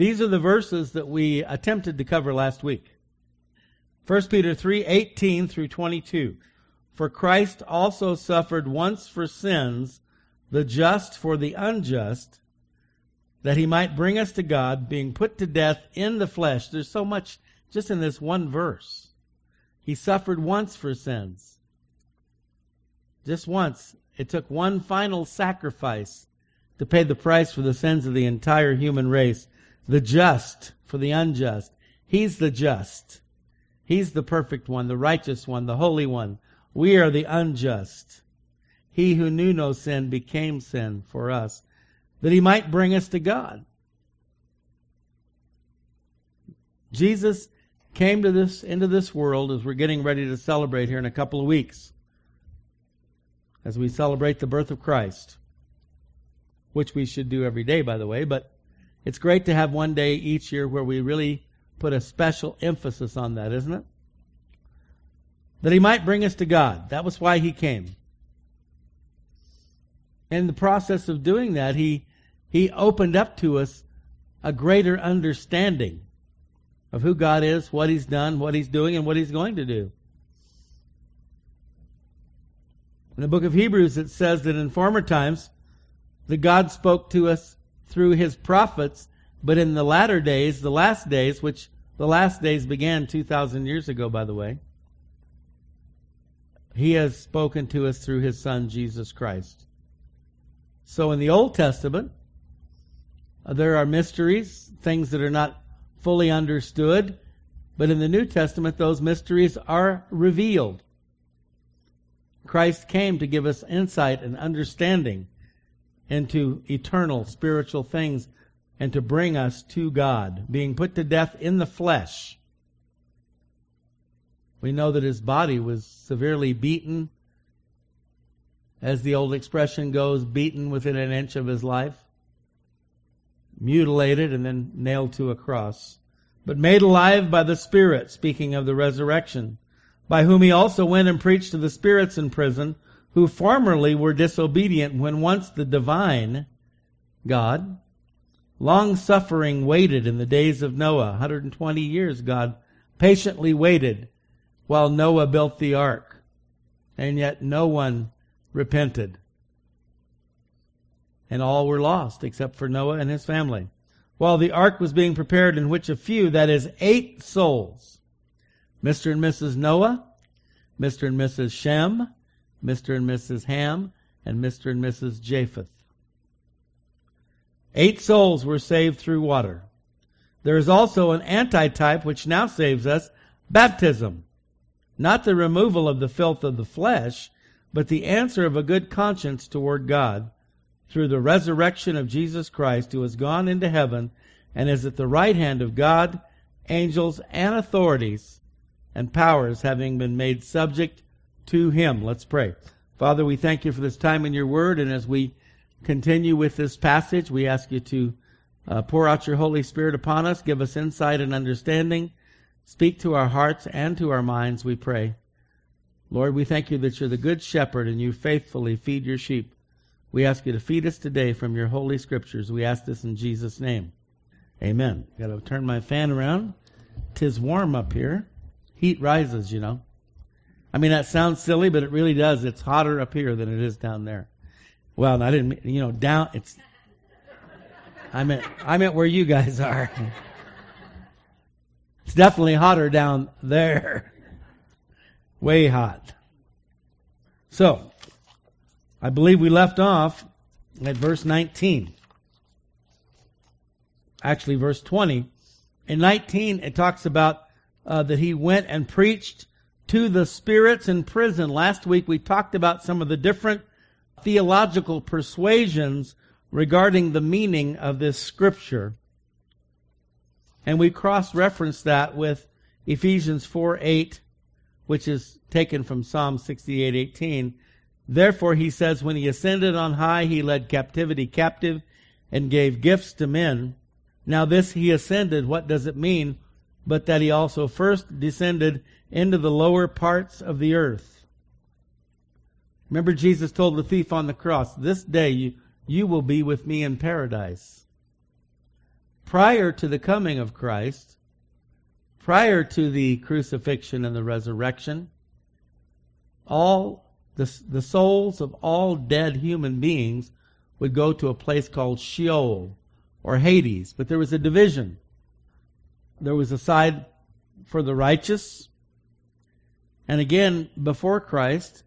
These are the verses that we attempted to cover last week. 1 Peter 3, 18 through 22. For Christ also suffered once for sins, the just for the unjust, that he might bring us to God, being put to death in the flesh. There's so much just in this one verse. He suffered once for sins. Just once. It took one final sacrifice to pay the price for the sins of the entire human race. The just for the unjust. He's the just. He's the perfect one, the righteous one, the holy one. We are the unjust. He who knew no sin became sin for us, that he might bring us to God. Jesus came to this into this world as we're getting ready to celebrate here in a couple of weeks. As we celebrate the birth of Christ, which we should do every day by the way, but it's great to have one day each year where we really put a special emphasis on that, isn't it? That he might bring us to God. That was why he came. In the process of doing that, he he opened up to us a greater understanding of who God is, what He's done, what He's doing, and what He's going to do. In the book of Hebrews, it says that in former times, that God spoke to us through His prophets, but in the latter days, the last days, which the last days began 2,000 years ago, by the way, He has spoken to us through His Son, Jesus Christ. So in the Old Testament, uh, there are mysteries, things that are not fully understood. But in the New Testament, those mysteries are revealed. Christ came to give us insight and understanding into eternal spiritual things and to bring us to God, being put to death in the flesh. We know that his body was severely beaten, as the old expression goes, beaten within an inch of his life mutilated, and then nailed to a cross, but made alive by the Spirit, speaking of the resurrection, by whom he also went and preached to the spirits in prison, who formerly were disobedient when once the divine God, long suffering, waited in the days of Noah. 120 years God patiently waited while Noah built the ark. And yet no one repented and all were lost except for Noah and his family. While the ark was being prepared in which a few, that is eight souls, Mr. and Mrs. Noah, Mr. and Mrs. Shem, Mr. and Mrs. Ham, and Mr. and Mrs. Japheth. Eight souls were saved through water. There is also an antitype which now saves us, baptism. Not the removal of the filth of the flesh, but the answer of a good conscience toward God through the resurrection of Jesus Christ, who has gone into heaven and is at the right hand of God, angels, and authorities and powers having been made subject to him. Let's pray. Father, we thank you for this time in your word, and as we continue with this passage, we ask you to uh, pour out your Holy Spirit upon us, give us insight and understanding, speak to our hearts and to our minds, we pray. Lord, we thank you that you're the good shepherd and you faithfully feed your sheep. We ask you to feed us today from your holy scriptures. We ask this in Jesus' name. Amen. Got to turn my fan around. Tis warm up here. Heat rises, you know. I mean, that sounds silly, but it really does. It's hotter up here than it is down there. Well, I didn't, you know, down, it's, I meant, I meant where you guys are. It's definitely hotter down there. Way hot. So, I believe we left off at verse 19. Actually, verse 20. In 19, it talks about uh, that he went and preached to the spirits in prison. Last week, we talked about some of the different theological persuasions regarding the meaning of this scripture. And we cross-referenced that with Ephesians 4 8, which is taken from Psalm 68 18 Therefore, he says, when he ascended on high, he led captivity captive and gave gifts to men. Now, this he ascended, what does it mean? But that he also first descended into the lower parts of the earth. Remember, Jesus told the thief on the cross, This day you, you will be with me in paradise. prior to the coming of Christ, prior to the crucifixion and the resurrection, all the, the souls of all dead human beings would go to a place called Sheol or Hades. But there was a division. There was a side for the righteous. And again, before Christ,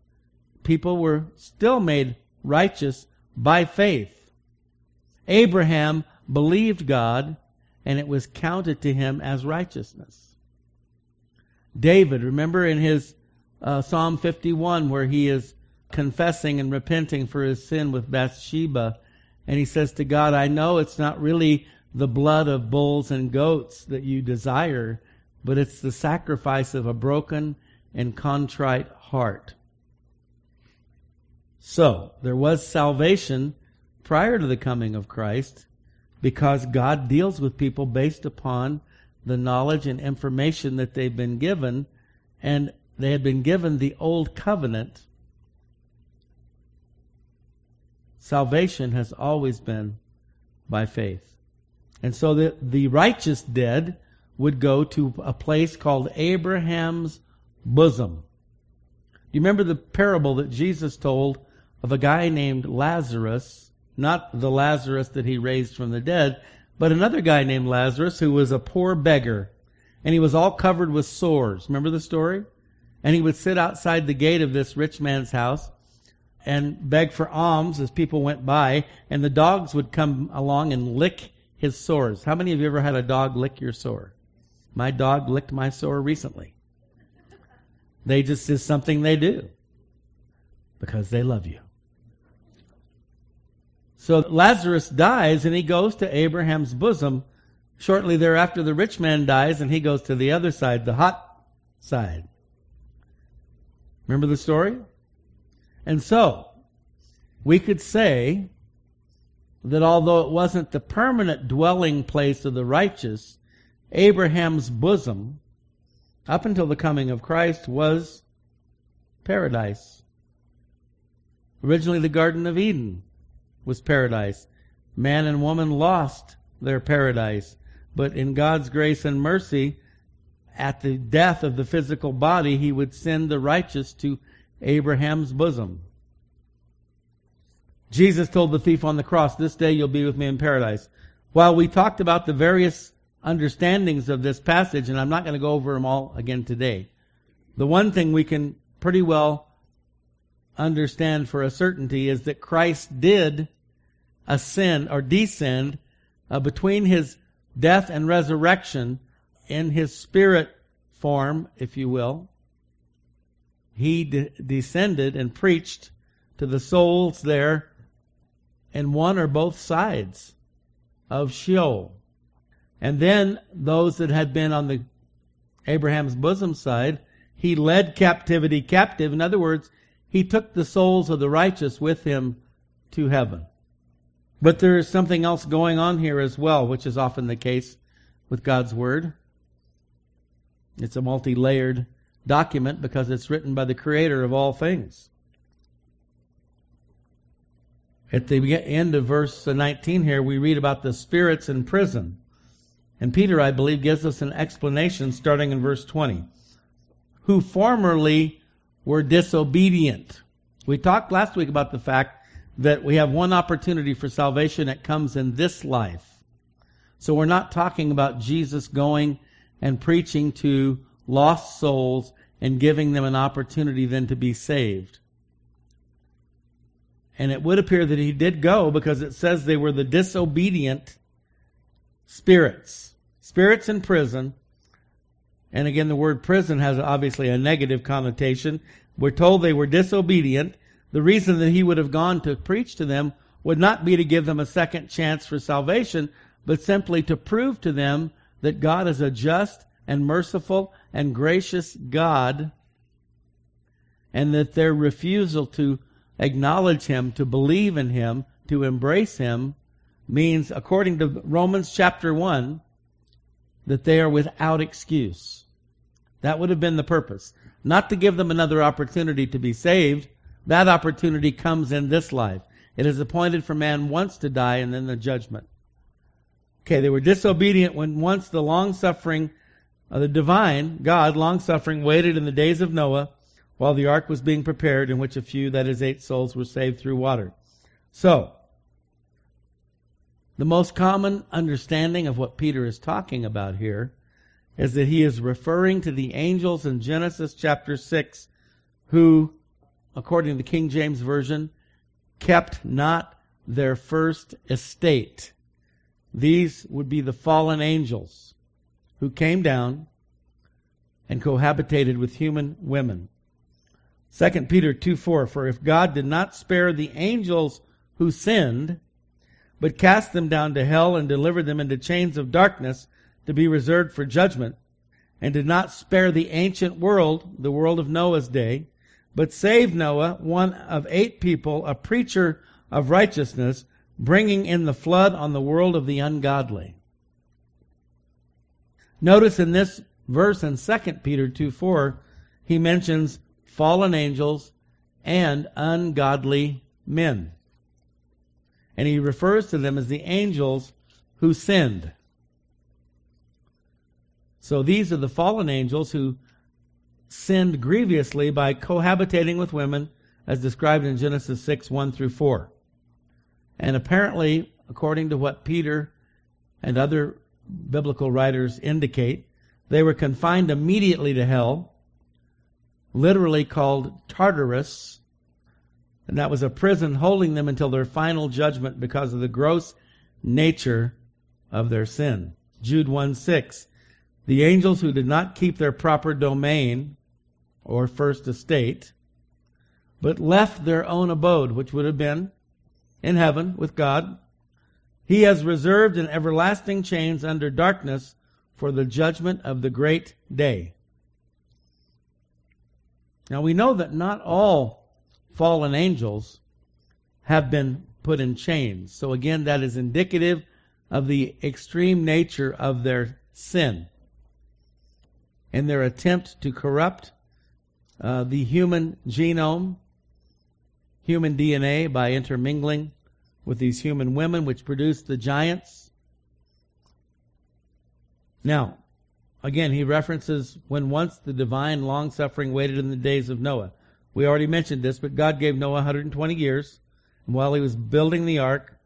people were still made righteous by faith. Abraham believed God and it was counted to him as righteousness. David, remember in his uh, Psalm 51 where he is confessing and repenting for his sin with Bathsheba, and he says to God, I know it's not really the blood of bulls and goats that you desire, but it's the sacrifice of a broken and contrite heart. So, there was salvation prior to the coming of Christ because God deals with people based upon the knowledge and information that they've been given, and they had been given the old covenant. Salvation has always been by faith. And so the, the righteous dead would go to a place called Abraham's bosom. Do You remember the parable that Jesus told of a guy named Lazarus, not the Lazarus that he raised from the dead, but another guy named Lazarus who was a poor beggar and he was all covered with sores. Remember the story? And he would sit outside the gate of this rich man's house and beg for alms as people went by and the dogs would come along and lick his sores. How many of you ever had a dog lick your sore? My dog licked my sore recently. They just is something they do because they love you. So Lazarus dies and he goes to Abraham's bosom. Shortly thereafter, the rich man dies and he goes to the other side, the hot side. Remember the story? And so, we could say that although it wasn't the permanent dwelling place of the righteous, Abraham's bosom, up until the coming of Christ, was paradise. Originally the Garden of Eden was paradise. Man and woman lost their paradise. But in God's grace and mercy, at the death of the physical body, he would send the righteous to Abraham's bosom. Jesus told the thief on the cross, This day you'll be with me in paradise. While we talked about the various understandings of this passage, and I'm not going to go over them all again today, the one thing we can pretty well understand for a certainty is that Christ did ascend or descend uh, between his death and resurrection in his spirit form, if you will. He de- descended and preached to the souls there in one or both sides of Sheol. And then those that had been on the Abraham's bosom side, he led captivity captive. In other words, he took the souls of the righteous with him to heaven. But there is something else going on here as well, which is often the case with God's Word. It's a multi layered document because it's written by the Creator of all things. At the end of verse 19 here, we read about the spirits in prison. And Peter, I believe, gives us an explanation starting in verse 20. Who formerly were disobedient. We talked last week about the fact that we have one opportunity for salvation that comes in this life. So we're not talking about Jesus going and preaching to lost souls and giving them an opportunity then to be saved. And it would appear that he did go because it says they were the disobedient spirits. Spirits in prison and again, the word prison has obviously a negative connotation. We're told they were disobedient. The reason that he would have gone to preach to them would not be to give them a second chance for salvation, but simply to prove to them that God is a just and merciful and gracious God, and that their refusal to acknowledge Him, to believe in Him, to embrace Him, means, according to Romans chapter 1, that they are without excuse. That would have been the purpose. Not to give them another opportunity to be saved. That opportunity comes in this life. It is appointed for man once to die and then the judgment. Okay, they were disobedient when once the long suffering of the divine God, long suffering, waited in the days of Noah while the ark was being prepared, in which a few, that is, eight souls, were saved through water. So, the most common understanding of what Peter is talking about here is that he is referring to the angels in Genesis chapter 6 who, according to the King James Version, kept not their first estate. These would be the fallen angels who came down and cohabitated with human women. 2 Peter 2 4, for if God did not spare the angels who sinned, but cast them down to hell and delivered them into chains of darkness to be reserved for judgment, and did not spare the ancient world, the world of Noah's day, but saved Noah, one of eight people, a preacher of righteousness, bringing in the flood on the world of the ungodly. Notice in this verse in 2 Peter 2 4, he mentions fallen angels and ungodly men. And he refers to them as the angels who sinned. So these are the fallen angels who sinned grievously by cohabitating with women, as described in Genesis 6 1 through 4. And apparently, according to what Peter and other biblical writers indicate, they were confined immediately to hell, literally called Tartarus, and that was a prison holding them until their final judgment because of the gross nature of their sin. Jude 1 6. The angels who did not keep their proper domain or first estate, but left their own abode, which would have been in heaven with God. He has reserved in everlasting chains under darkness for the judgment of the great day. Now we know that not all fallen angels have been put in chains. So again, that is indicative of the extreme nature of their sin and their attempt to corrupt uh, the human genome human DNA by intermingling with these human women, which produced the giants. Now, again, he references when once the divine long suffering waited in the days of Noah. We already mentioned this, but God gave Noah 120 years. And while he was building the ark,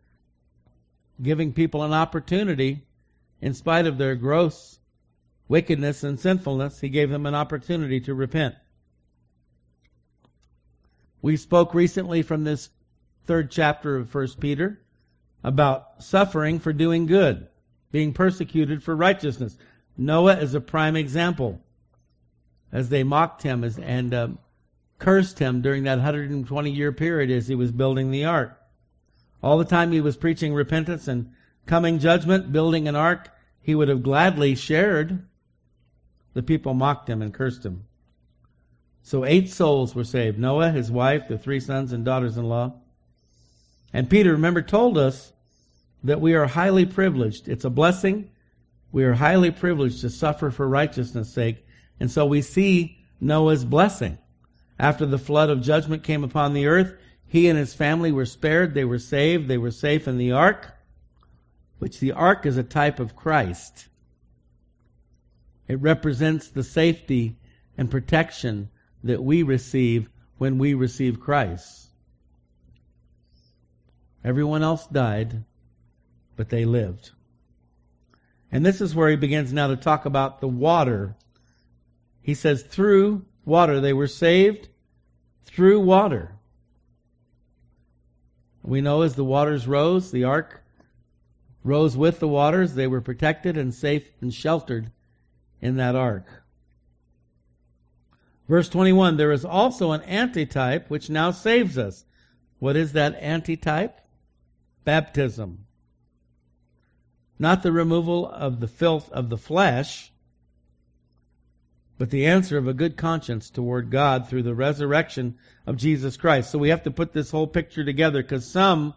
giving people an opportunity, in spite of their gross wickedness and sinfulness, he gave them an opportunity to repent. We spoke recently from this third chapter of 1 Peter about suffering for doing good, being persecuted for righteousness. Noah is a prime example as they mocked him as, and uh, cursed him during that 120 year period as he was building the ark. All the time he was preaching repentance and coming judgment, building an ark, he would have gladly shared. The people mocked him and cursed him. So eight souls were saved Noah, his wife, the three sons and daughters in law. And Peter, remember, told us that we are highly privileged. It's a blessing. We are highly privileged to suffer for righteousness' sake. And so we see Noah's blessing. After the flood of judgment came upon the earth, he and his family were spared. They were saved. They were safe in the ark, which the ark is a type of Christ. It represents the safety and protection that we receive when we receive Christ. Everyone else died, but they lived. And this is where he begins now to talk about the water. He says, through water, they were saved through water. We know as the waters rose, the ark rose with the waters. They were protected and safe and sheltered in that ark. Verse 21 There is also an antitype which now saves us. What is that antitype? Baptism. Not the removal of the filth of the flesh, but the answer of a good conscience toward God through the resurrection of Jesus Christ. So we have to put this whole picture together because some,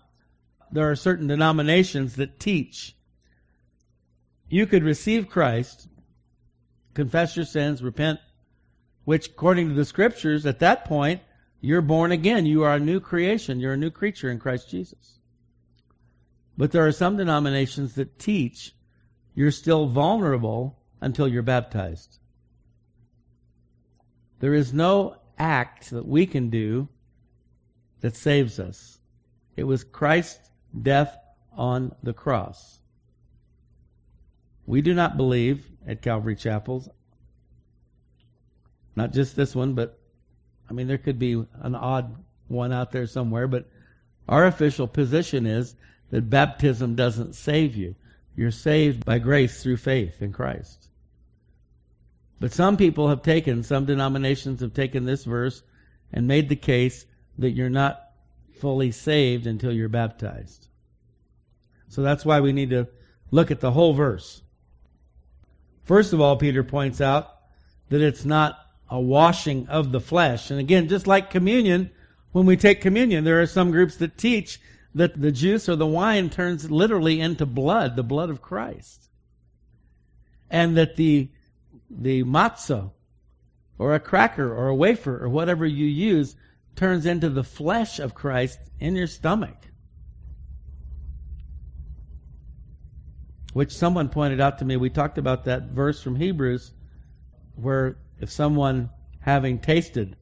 there are certain denominations that teach you could receive Christ, confess your sins, repent, which according to the scriptures at that point, you're born again. You are a new creation. You're a new creature in Christ Jesus. But there are some denominations that teach you're still vulnerable until you're baptized. There is no act that we can do that saves us. It was Christ's death on the cross. We do not believe at Calvary Chapels, not just this one, but I mean, there could be an odd one out there somewhere, but our official position is that baptism doesn't save you. You're saved by grace through faith in Christ. But some people have taken, some denominations have taken this verse and made the case that you're not fully saved until you're baptized. So that's why we need to look at the whole verse. First of all, Peter points out that it's not a washing of the flesh. And again, just like communion, when we take communion, there are some groups that teach that the juice or the wine turns literally into blood, the blood of Christ. And that the, the matzah or a cracker or a wafer or whatever you use turns into the flesh of Christ in your stomach. Which someone pointed out to me. We talked about that verse from Hebrews where if someone having tasted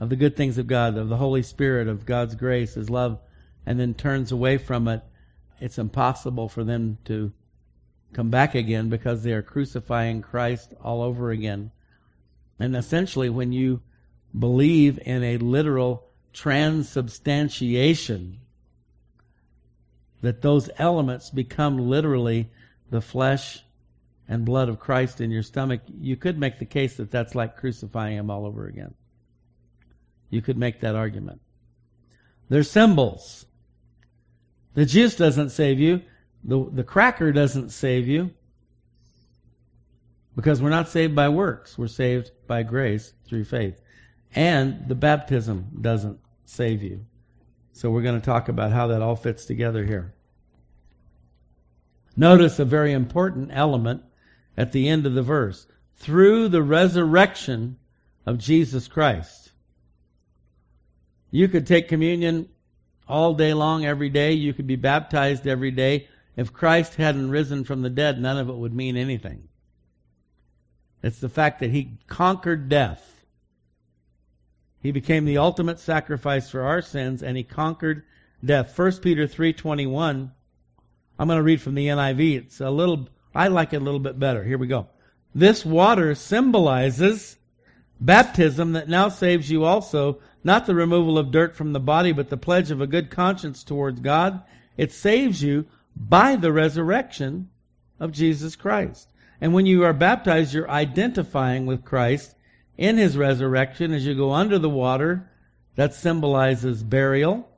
of the good things of God, of the Holy Spirit, of God's grace, His love, and then turns away from it, it's impossible for them to come back again because they are crucifying Christ all over again. And essentially, when you believe in a literal transubstantiation, that those elements become literally the flesh and blood of Christ in your stomach, you could make the case that that's like crucifying him all over again. You could make that argument. They're symbols. The juice doesn't save you. The, the cracker doesn't save you. Because we're not saved by works. We're saved by grace through faith. And the baptism doesn't save you. So we're going to talk about how that all fits together here. Notice a very important element at the end of the verse. Through the resurrection of Jesus Christ. You could take communion all day long, every day. You could be baptized every day. If Christ hadn't risen from the dead, none of it would mean anything. It's the fact that he conquered death. He became the ultimate sacrifice for our sins and he conquered death. 1 Peter 3:21. I'm going to read from the NIV. It's a little I like it a little bit better. Here we go. This water symbolizes baptism that now saves you also not the removal of dirt from the body, but the pledge of a good conscience towards God. It saves you by the resurrection of Jesus Christ. And when you are baptized, you're identifying with Christ in his resurrection. As you go under the water, that symbolizes burial.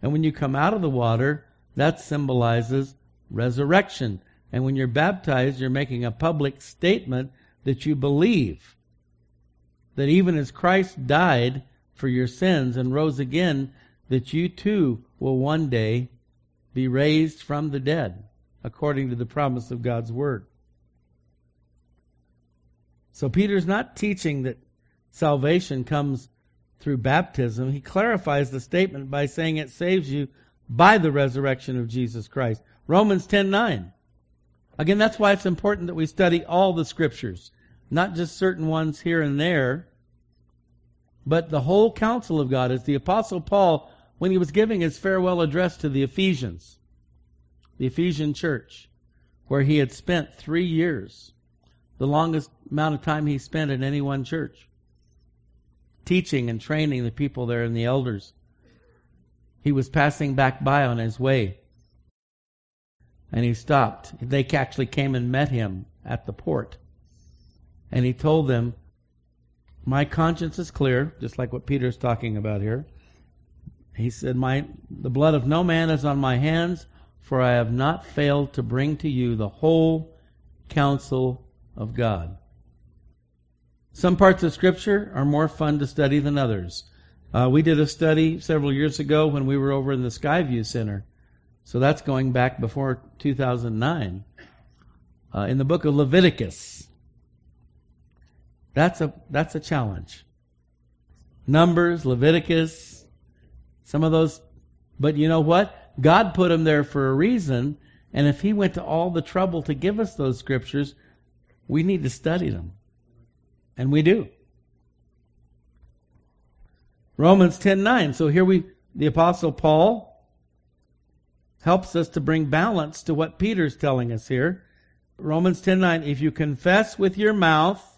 And when you come out of the water, that symbolizes resurrection. And when you're baptized, you're making a public statement that you believe that even as Christ died, for your sins and rose again, that you too will one day be raised from the dead, according to the promise of God's word. So Peter's not teaching that salvation comes through baptism. He clarifies the statement by saying it saves you by the resurrection of Jesus Christ. Romans 10:9. Again, that's why it's important that we study all the scriptures, not just certain ones here and there, but the whole counsel of God, as the Apostle Paul, when he was giving his farewell address to the Ephesians, the Ephesian church, where he had spent three years, the longest amount of time he spent in any one church, teaching and training the people there and the elders. He was passing back by on his way. And he stopped. They actually came and met him at the port. And he told them, my conscience is clear, just like what Peter's talking about here. He said, My the blood of no man is on my hands, for I have not failed to bring to you the whole counsel of God. Some parts of Scripture are more fun to study than others. Uh, we did a study several years ago when we were over in the Skyview Center. So that's going back before 2009. Uh, in the book of Leviticus. That's a, that's a challenge. Numbers, Leviticus, some of those. But you know what? God put them there for a reason. And if He went to all the trouble to give us those scriptures, we need to study them. And we do. Romans 10:9. So here we the apostle Paul helps us to bring balance to what Peter's telling us here. Romans 10:9 if you confess with your mouth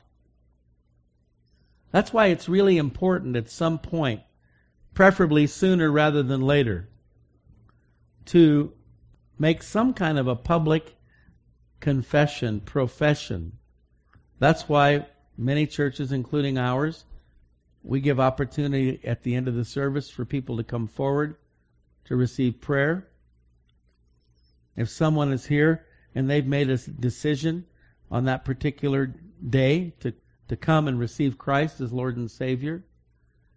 That's why it's really important at some point, preferably sooner rather than later, to make some kind of a public confession, profession. That's why many churches including ours we give opportunity at the end of the service for people to come forward to receive prayer. If someone is here and they've made a decision on that particular day to, to come and receive Christ as Lord and Savior,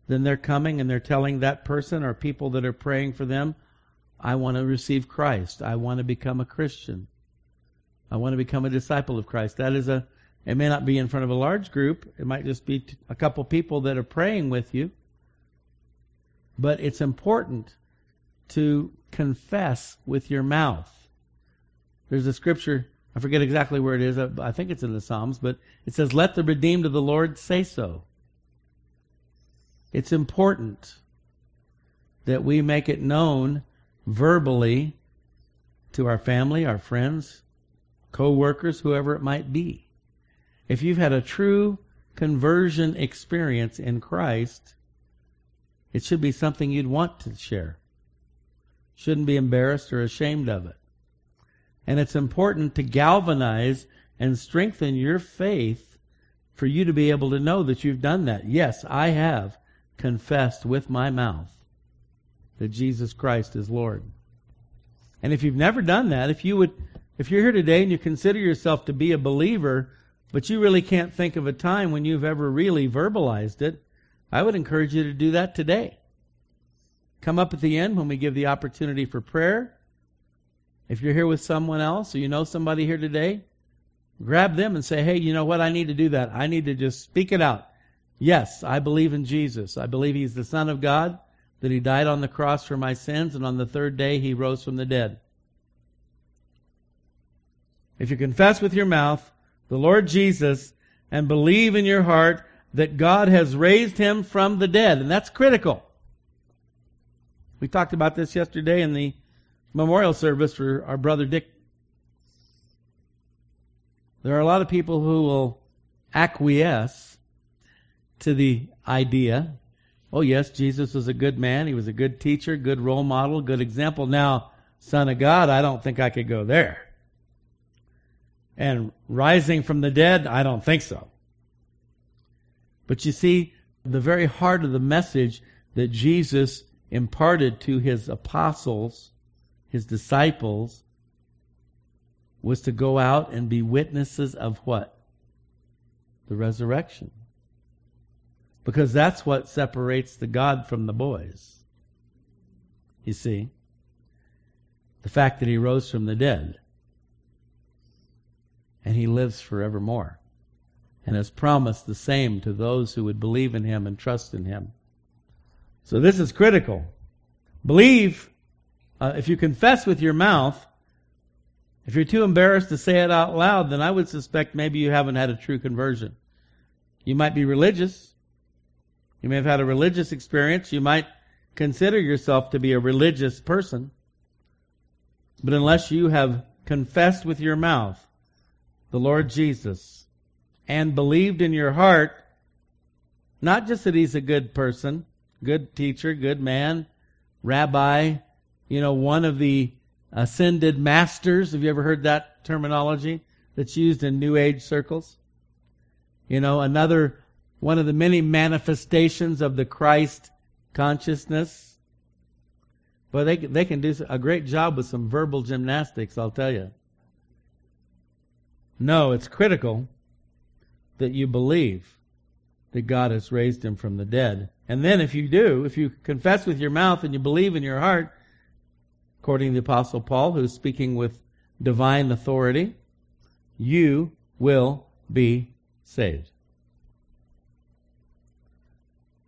then they're coming and they're telling that person or people that are praying for them, I want to receive Christ. I want to become a Christian. I want to become a disciple of Christ. That is a it may not be in front of a large group. It might just be a couple people that are praying with you. But it's important to confess with your mouth. There's a scripture, I forget exactly where it is, I think it's in the Psalms, but it says, Let the redeemed of the Lord say so. It's important that we make it known verbally to our family, our friends, co workers, whoever it might be. If you've had a true conversion experience in Christ, it should be something you'd want to share. Shouldn't be embarrassed or ashamed of it. And it's important to galvanize and strengthen your faith for you to be able to know that you've done that. Yes, I have confessed with my mouth that Jesus Christ is Lord. And if you've never done that, if you would, if you're here today and you consider yourself to be a believer, but you really can't think of a time when you've ever really verbalized it, I would encourage you to do that today. Come up at the end when we give the opportunity for prayer. If you're here with someone else or you know somebody here today, grab them and say, hey, you know what? I need to do that. I need to just speak it out. Yes, I believe in Jesus. I believe He's the Son of God, that He died on the cross for my sins, and on the third day He rose from the dead. If you confess with your mouth the Lord Jesus and believe in your heart that God has raised him from the dead. And that's critical. We talked about this yesterday in the memorial service for our brother Dick. There are a lot of people who will acquiesce to the idea oh, yes, Jesus was a good man. He was a good teacher, good role model, good example. Now, Son of God, I don't think I could go there. And rising from the dead, I don't think so. But you see, the very heart of the message that Jesus imparted to his apostles, his disciples, was to go out and be witnesses of what? The resurrection. Because that's what separates the God from the boys. You see? The fact that he rose from the dead and he lives forevermore and has promised the same to those who would believe in him and trust in him. So this is critical. Believe, uh, if you confess with your mouth, if you're too embarrassed to say it out loud, then I would suspect maybe you haven't had a true conversion. You might be religious. You may have had a religious experience. You might consider yourself to be a religious person. But unless you have confessed with your mouth the Lord Jesus and believed in your heart, not just that he's a good person, good teacher, good man, rabbi, you know, one of the ascended masters. Have you ever heard that terminology that's used in New Age circles? You know, another one of the many manifestations of the Christ consciousness. But they they can do a great job with some verbal gymnastics, I'll tell you. No, it's critical that you believe that God has raised him from the dead. And then if you do, if you confess with your mouth and you believe in your heart, according to the apostle Paul, who's speaking with divine authority, you will be saved.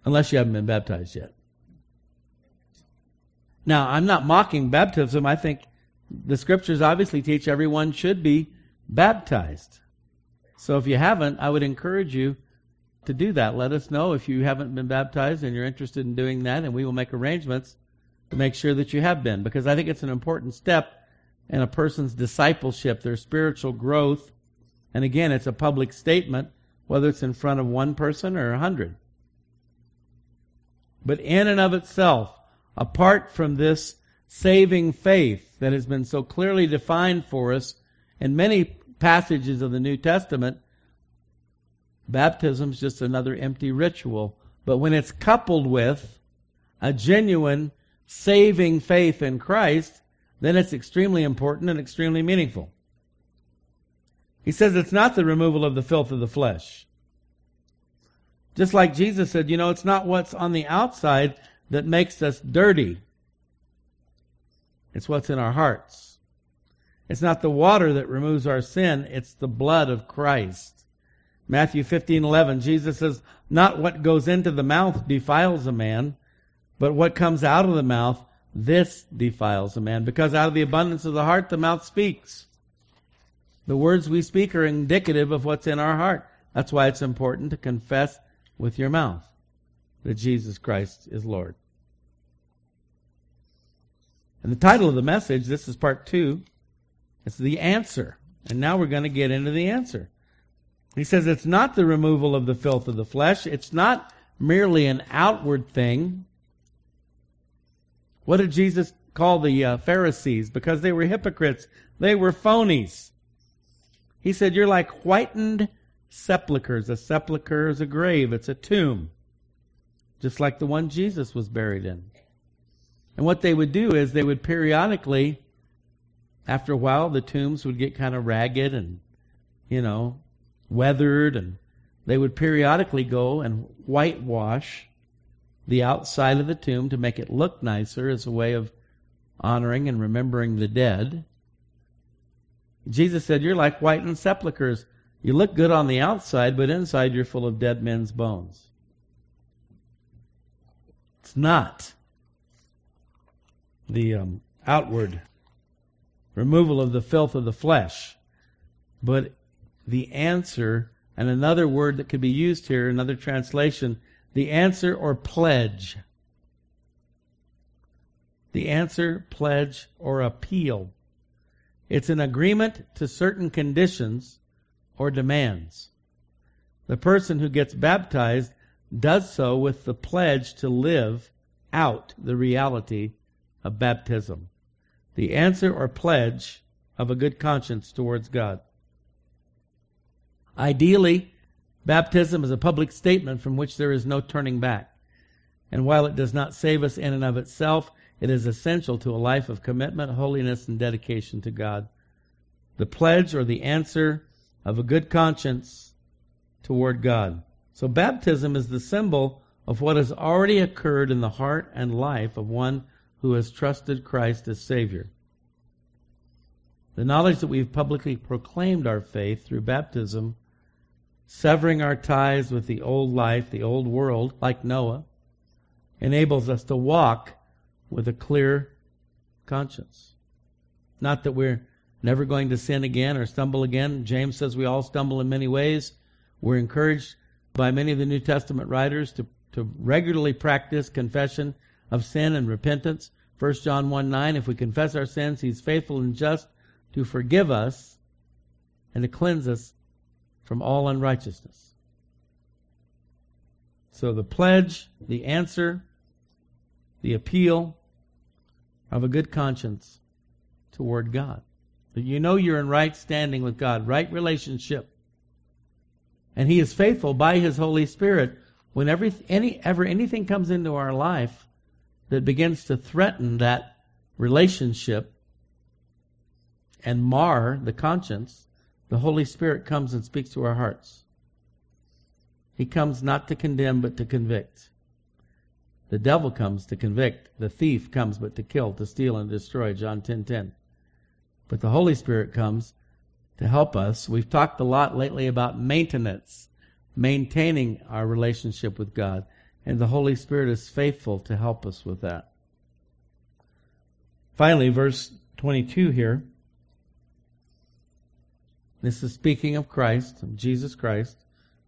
Unless you haven't been baptized yet. Now, I'm not mocking baptism. I think the scriptures obviously teach everyone should be baptized. So if you haven't, I would encourage you to do that. Let us know if you haven't been baptized and you're interested in doing that, and we will make arrangements to make sure that you have been, because I think it's an important step in a person's discipleship, their spiritual growth. And again, it's a public statement, whether it's in front of one person or a hundred. But in and of itself, apart from this saving faith that has been so clearly defined for us in many passages of the New Testament, baptism is just another empty ritual. But when it's coupled with a genuine saving faith in Christ, then it's extremely important and extremely meaningful. He says it's not the removal of the filth of the flesh. Just like Jesus said, you know, it's not what's on the outside that makes us dirty. It's what's in our hearts. It's not the water that removes our sin, it's the blood of Christ. Matthew 15, 11, Jesus says, not what goes into the mouth defiles a man, but what comes out of the mouth, this defiles a man. Because out of the abundance of the heart, the mouth speaks. The words we speak are indicative of what's in our heart. That's why it's important to confess with your mouth that Jesus Christ is Lord. And the title of the message, this is part two, it's the answer. And now we're going to get into the answer. He says it's not the removal of the filth of the flesh. It's not merely an outward thing. What did Jesus call the uh, Pharisees? Because they were hypocrites. They were phonies. He said, You're like whitened sepulchres. A sepulchre is a grave, it's a tomb, just like the one Jesus was buried in. And what they would do is they would periodically, after a while, the tombs would get kind of ragged and, you know, weathered, and they would periodically go and whitewash the outside of the tomb to make it look nicer as a way of honoring and remembering the dead. Jesus said, You're like whitened sepulchres. You look good on the outside, but inside you're full of dead men's bones. It's not the um, outward removal of the filth of the flesh. But the answer, and another word that could be used here, another translation, the answer or pledge. The answer, pledge, or appeal. It's an agreement to certain conditions or demands. The person who gets baptized does so with the pledge to live out the reality of baptism, the answer or pledge of a good conscience towards God. Ideally, baptism is a public statement from which there is no turning back. And while it does not save us in and of itself, it is essential to a life of commitment, holiness, and dedication to God. The pledge or the answer of a good conscience toward God. So baptism is the symbol of what has already occurred in the heart and life of one who has trusted Christ as Savior. The knowledge that we've publicly proclaimed our faith through baptism, severing our ties with the old life, the old world, like Noah, enables us to walk with a clear conscience. Not that we're never going to sin again or stumble again. James says we all stumble in many ways. We're encouraged by many of the New Testament writers to, to regularly practice confession of sin and repentance. 1 John 1 9, if we confess our sins, he's faithful and just to forgive us and to cleanse us from all unrighteousness. So the pledge, the answer, the appeal of a good conscience toward God. That you know you're in right standing with God, right relationship. And He is faithful by His Holy Spirit. Whenever any, ever anything comes into our life, that begins to threaten that relationship and mar the conscience, the Holy Spirit comes and speaks to our hearts. He comes not to condemn, but to convict. The devil comes to convict. The thief comes but to kill, to steal, and destroy. John 10 10. But the Holy Spirit comes to help us. We've talked a lot lately about maintenance, maintaining our relationship with God. And the Holy Spirit is faithful to help us with that. Finally, verse 22 here. This is speaking of Christ, of Jesus Christ,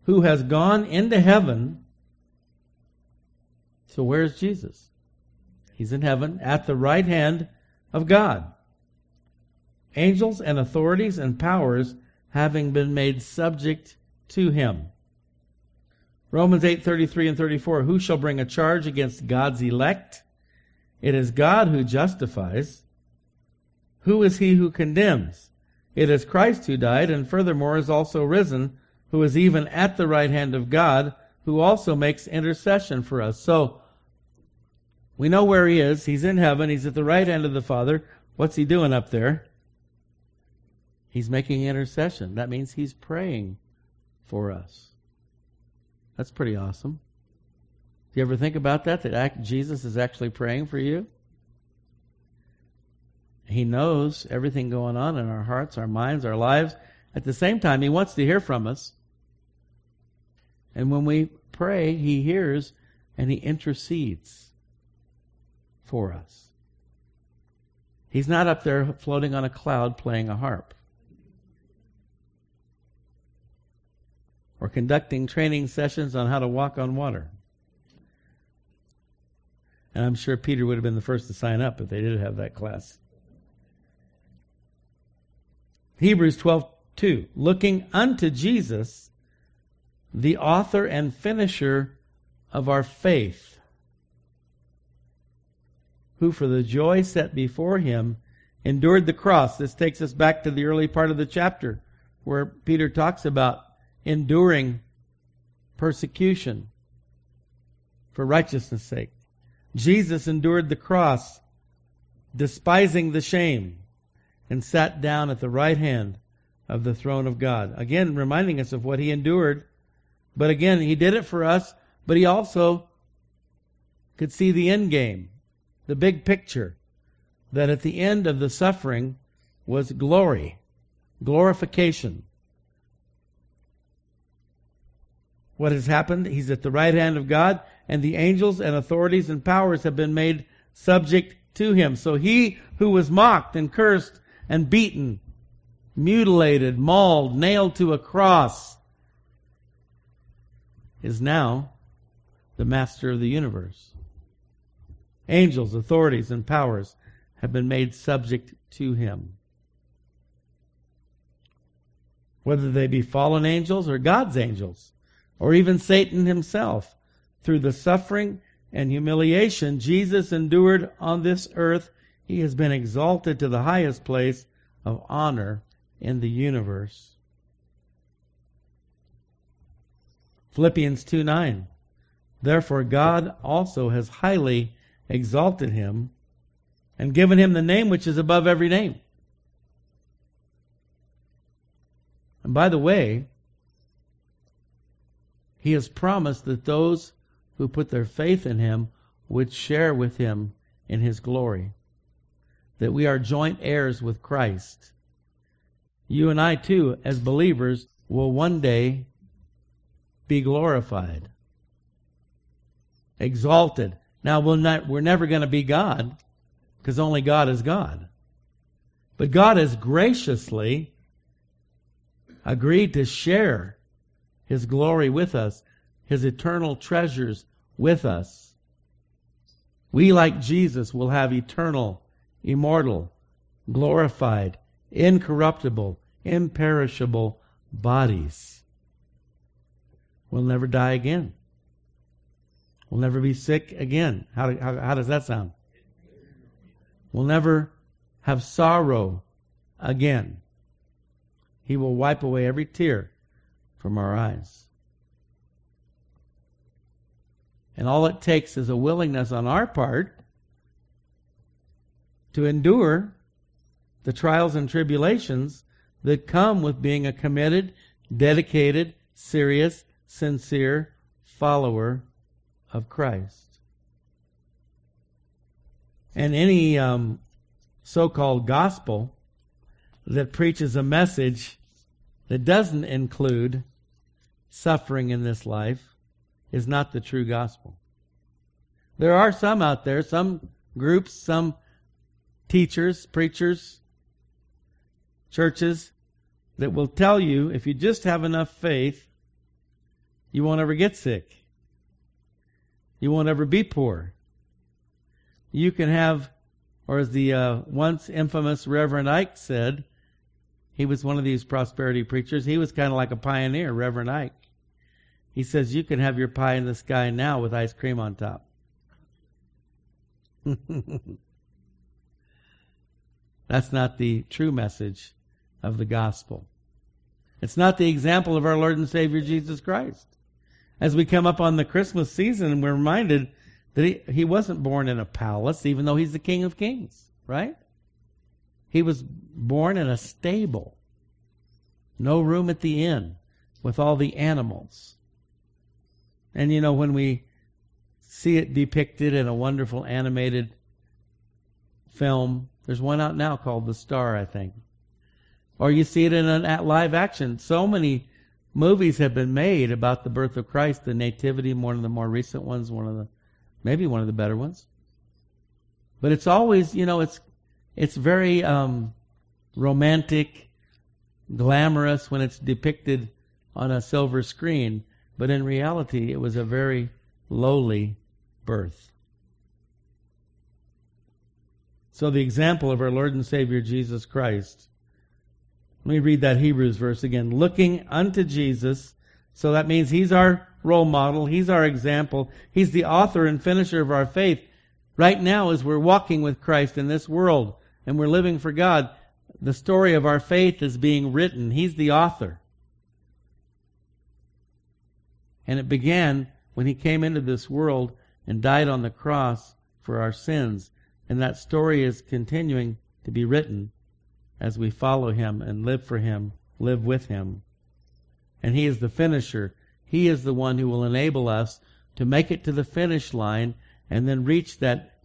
who has gone into heaven. So where's Jesus? He's in heaven at the right hand of God. Angels and authorities and powers having been made subject to him. Romans 8:33 and 34 Who shall bring a charge against God's elect? It is God who justifies. Who is he who condemns? It is Christ who died and furthermore is also risen, who is even at the right hand of God, who also makes intercession for us. So, we know where he is. He's in heaven. He's at the right hand of the Father. What's he doing up there? He's making intercession. That means he's praying for us. That's pretty awesome. Do you ever think about that? That Jesus is actually praying for you? He knows everything going on in our hearts, our minds, our lives. At the same time, He wants to hear from us. And when we pray, He hears and He intercedes for us. He's not up there floating on a cloud playing a harp. Or conducting training sessions on how to walk on water. And I'm sure Peter would have been the first to sign up if they did have that class. Hebrews 12, 2. Looking unto Jesus, the author and finisher of our faith, who for the joy set before him endured the cross. This takes us back to the early part of the chapter where Peter talks about enduring persecution for righteousness' sake. Jesus endured the cross, despising the shame and sat down at the right hand of the throne of God. Again, reminding us of what he endured. But again, he did it for us, but he also could see the end game, the big picture, that at the end of the suffering was glory, glorification. What has happened? He's at the right hand of God, and the angels and authorities and powers have been made subject to him. So he who was mocked and cursed and beaten, mutilated, mauled, nailed to a cross, is now the master of the universe. Angels, authorities, and powers have been made subject to him. Whether they be fallen angels or God's angels, or even Satan himself, through the suffering and humiliation Jesus endured on this earth he has been exalted to the highest place of honor in the universe. Philippians 2 9. Therefore, God also has highly exalted him and given him the name which is above every name. And by the way, he has promised that those who put their faith in him would share with him in his glory that we are joint heirs with Christ. You and I, too, as believers, will one day be glorified, exalted. Now, we'll not, we're never going to be God because only God is God. But God has graciously agreed to share His glory with us, His eternal treasures with us. We, like Jesus, will have eternal immortal, glorified, incorruptible, imperishable bodies. We'll never die again. We'll never be sick again. How, how, how does that sound? We'll never have sorrow again. He will wipe away every tear from our eyes. And all it takes is a willingness on our part to endure the trials and tribulations that come with being a committed, dedicated, serious, sincere follower of Christ. And any um, so called gospel that preaches a message that doesn't include suffering in this life is not the true gospel. There are some out there, some groups, some teachers, preachers, churches that will tell you if you just have enough faith, you won't ever get sick. You won't ever be poor. You can have, or as the uh, once infamous Reverend Ike said, he was one of these prosperity preachers. He was kind of like a pioneer, Reverend Ike. He says, You can have your pie in the sky now with ice cream on top. That's not the true message of the gospel. It's not the example of our Lord and Savior Jesus Christ. As we come up on the Christmas season, we're reminded that he, he wasn't born in a palace, even though he's the King of Kings, right? He was born in a stable. No room at the inn with all the animals. And you know, when we see it depicted in a wonderful animated film, there's one out now called The Star, I think. Or you see it in a live action. So many movies have been made about the birth of Christ, the Nativity, one of the more recent ones, one of the, maybe one of the better ones. But it's always, you know, it's, it's very, um, romantic, glamorous when it's depicted on a silver screen. But in reality, it was a very lowly birth. So, the example of our Lord and Savior Jesus Christ. Let me read that Hebrews verse again. Looking unto Jesus. So that means He's our role model. He's our example. He's the author and finisher of our faith. Right now, as we're walking with Christ in this world and we're living for God, the story of our faith is being written. He's the author. And it began when he came into this world and died on the cross for our sins. And that story is continuing to be written as we follow him and live for him, live with him. And he is the finisher. He is the one who will enable us to make it to the finish line and then reach that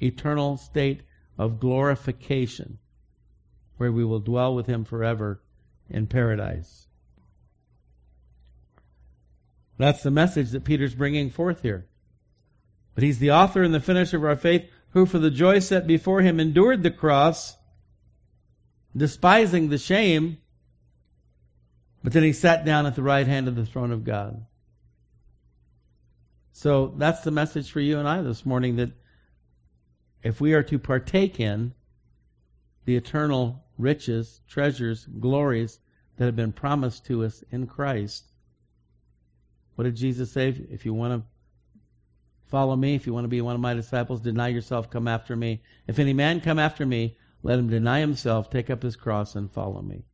eternal state of glorification where we will dwell with him forever in paradise. That's the message that Peter's bringing forth here. But he's the author and the finisher of our faith, who for the joy set before him endured the cross, despising the shame, but then he sat down at the right hand of the throne of God. So that's the message for you and I this morning that if we are to partake in the eternal riches, treasures, glories that have been promised to us in Christ, what did Jesus say? If you want to follow me, if you want to be one of my disciples, deny yourself, come after me. If any man come after me, let him deny himself, take up his cross, and follow me.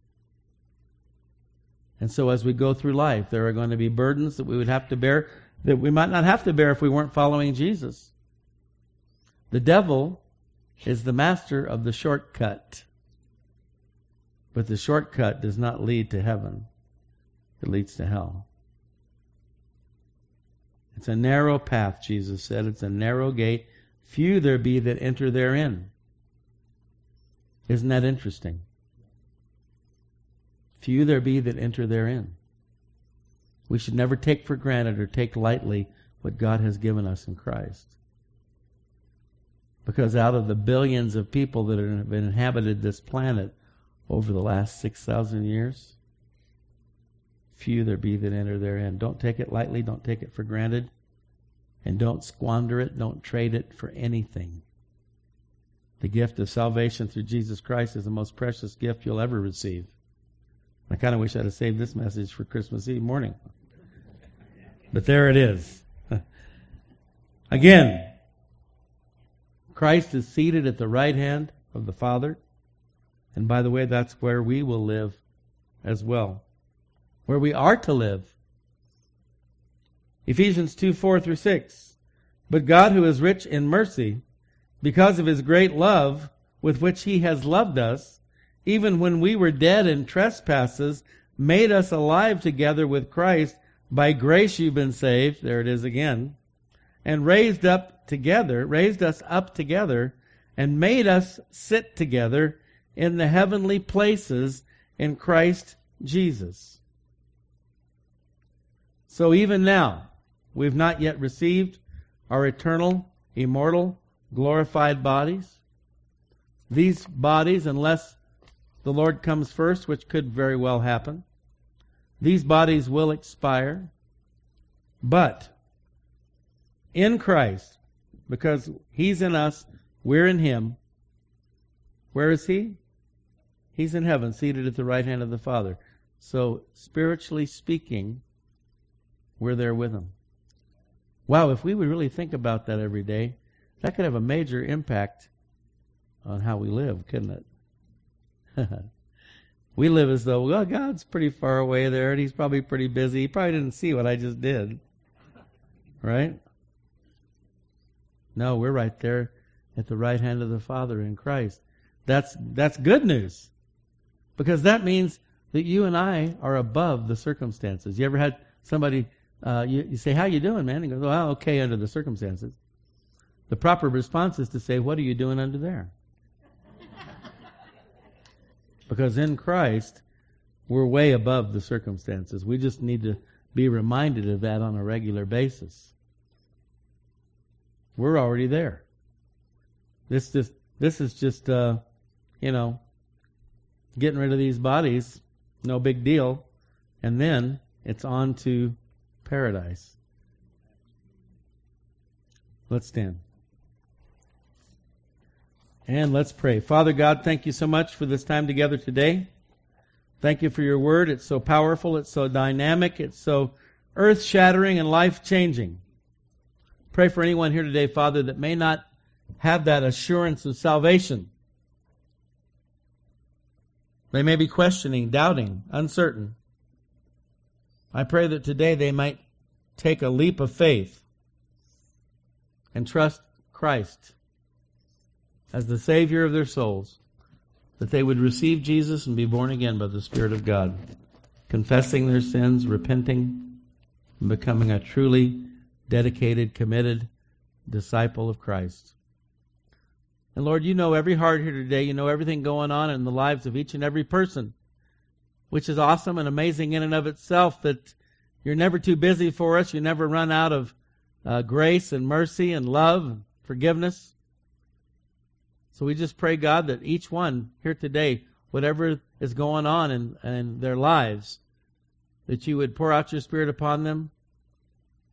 And so as we go through life, there are going to be burdens that we would have to bear that we might not have to bear if we weren't following Jesus. The devil is the master of the shortcut. But the shortcut does not lead to heaven. It leads to hell. It's a narrow path, Jesus said. It's a narrow gate. Few there be that enter therein. Isn't that interesting? Few there be that enter therein. We should never take for granted or take lightly what God has given us in Christ. Because out of the billions of people that have inhabited this planet over the last 6,000 years, few there be that enter therein. Don't take it lightly. Don't take it for granted. And don't squander it. Don't trade it for anything. The gift of salvation through Jesus Christ is the most precious gift you'll ever receive. I kind of wish I'd have saved this message for Christmas Eve morning. But there it is. Again, Christ is seated at the right hand of the Father. And by the way, that's where we will live as well where we are to live. Ephesians 2 4 through 6. But God, who is rich in mercy, because of his great love with which he has loved us, even when we were dead in trespasses, made us alive together with Christ. By grace you've been saved. There it is again. And raised up together, raised us up together, and made us sit together in the heavenly places in Christ Jesus. So even now, we've not yet received our eternal, immortal, glorified bodies. these bodies, unless the Lord comes first, which could very well happen, these bodies will expire. But in Christ, because He's in us, we're in Him. Where is He? He's in heaven, seated at the right hand of the Father. So, spiritually speaking, we're there with Him. Wow, if we would really think about that every day, that could have a major impact on how we live, couldn't it? we live as though, well, God's pretty far away there and He's probably pretty busy. He probably didn't see what I just did. Right? No, we're right there at the right hand of the Father in Christ. That's, that's good news. Because that means that you and I are above the circumstances. You ever had somebody, uh, you, you, say, how you doing, man? And goes, well, okay under the circumstances. The proper response is to say, what are you doing under there? because in Christ, we're way above the circumstances. We just need to be reminded of that on a regular basis. We're already there. This just this is just uh, you know getting rid of these bodies, no big deal, and then it's on to paradise. Let's stand. And let's pray. Father God, thank you so much for this time together today. Thank you for your word. It's so powerful. It's so dynamic. It's so earth shattering and life changing. Pray for anyone here today, Father, that may not have that assurance of salvation. They may be questioning, doubting, uncertain. I pray that today they might take a leap of faith and trust Christ as the Savior of their souls, that they would receive Jesus and be born again by the Spirit of God, confessing their sins, repenting, and becoming a truly dedicated, committed disciple of Christ. And Lord, you know every heart here today. You know everything going on in the lives of each and every person, which is awesome and amazing in and of itself that you're never too busy for us. You never run out of uh, grace and mercy and love and forgiveness. So we just pray, God, that each one here today, whatever is going on in, in their lives, that you would pour out your Spirit upon them,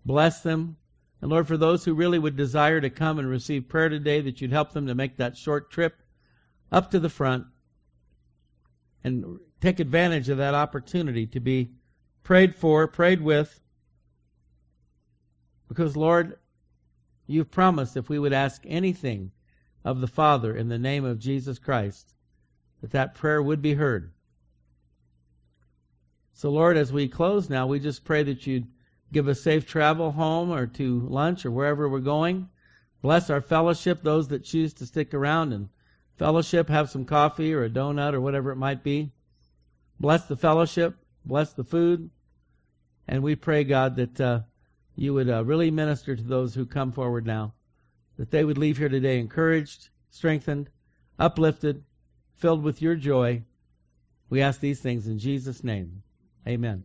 Bless them. And Lord, for those who really would desire to come and receive prayer today, that you'd help them to make that short trip up to the front and take advantage of that opportunity to be prayed for, prayed with. Because, Lord, you've promised if we would ask anything of the Father in the name of Jesus Christ, that that prayer would be heard. So, Lord, as we close now, we just pray that you'd Give us safe travel home or to lunch or wherever we're going. Bless our fellowship, those that choose to stick around and fellowship, have some coffee or a donut or whatever it might be. Bless the fellowship, bless the food. And we pray, God, that uh, you would uh, really minister to those who come forward now, that they would leave here today encouraged, strengthened, uplifted, filled with your joy. We ask these things in Jesus' name. Amen.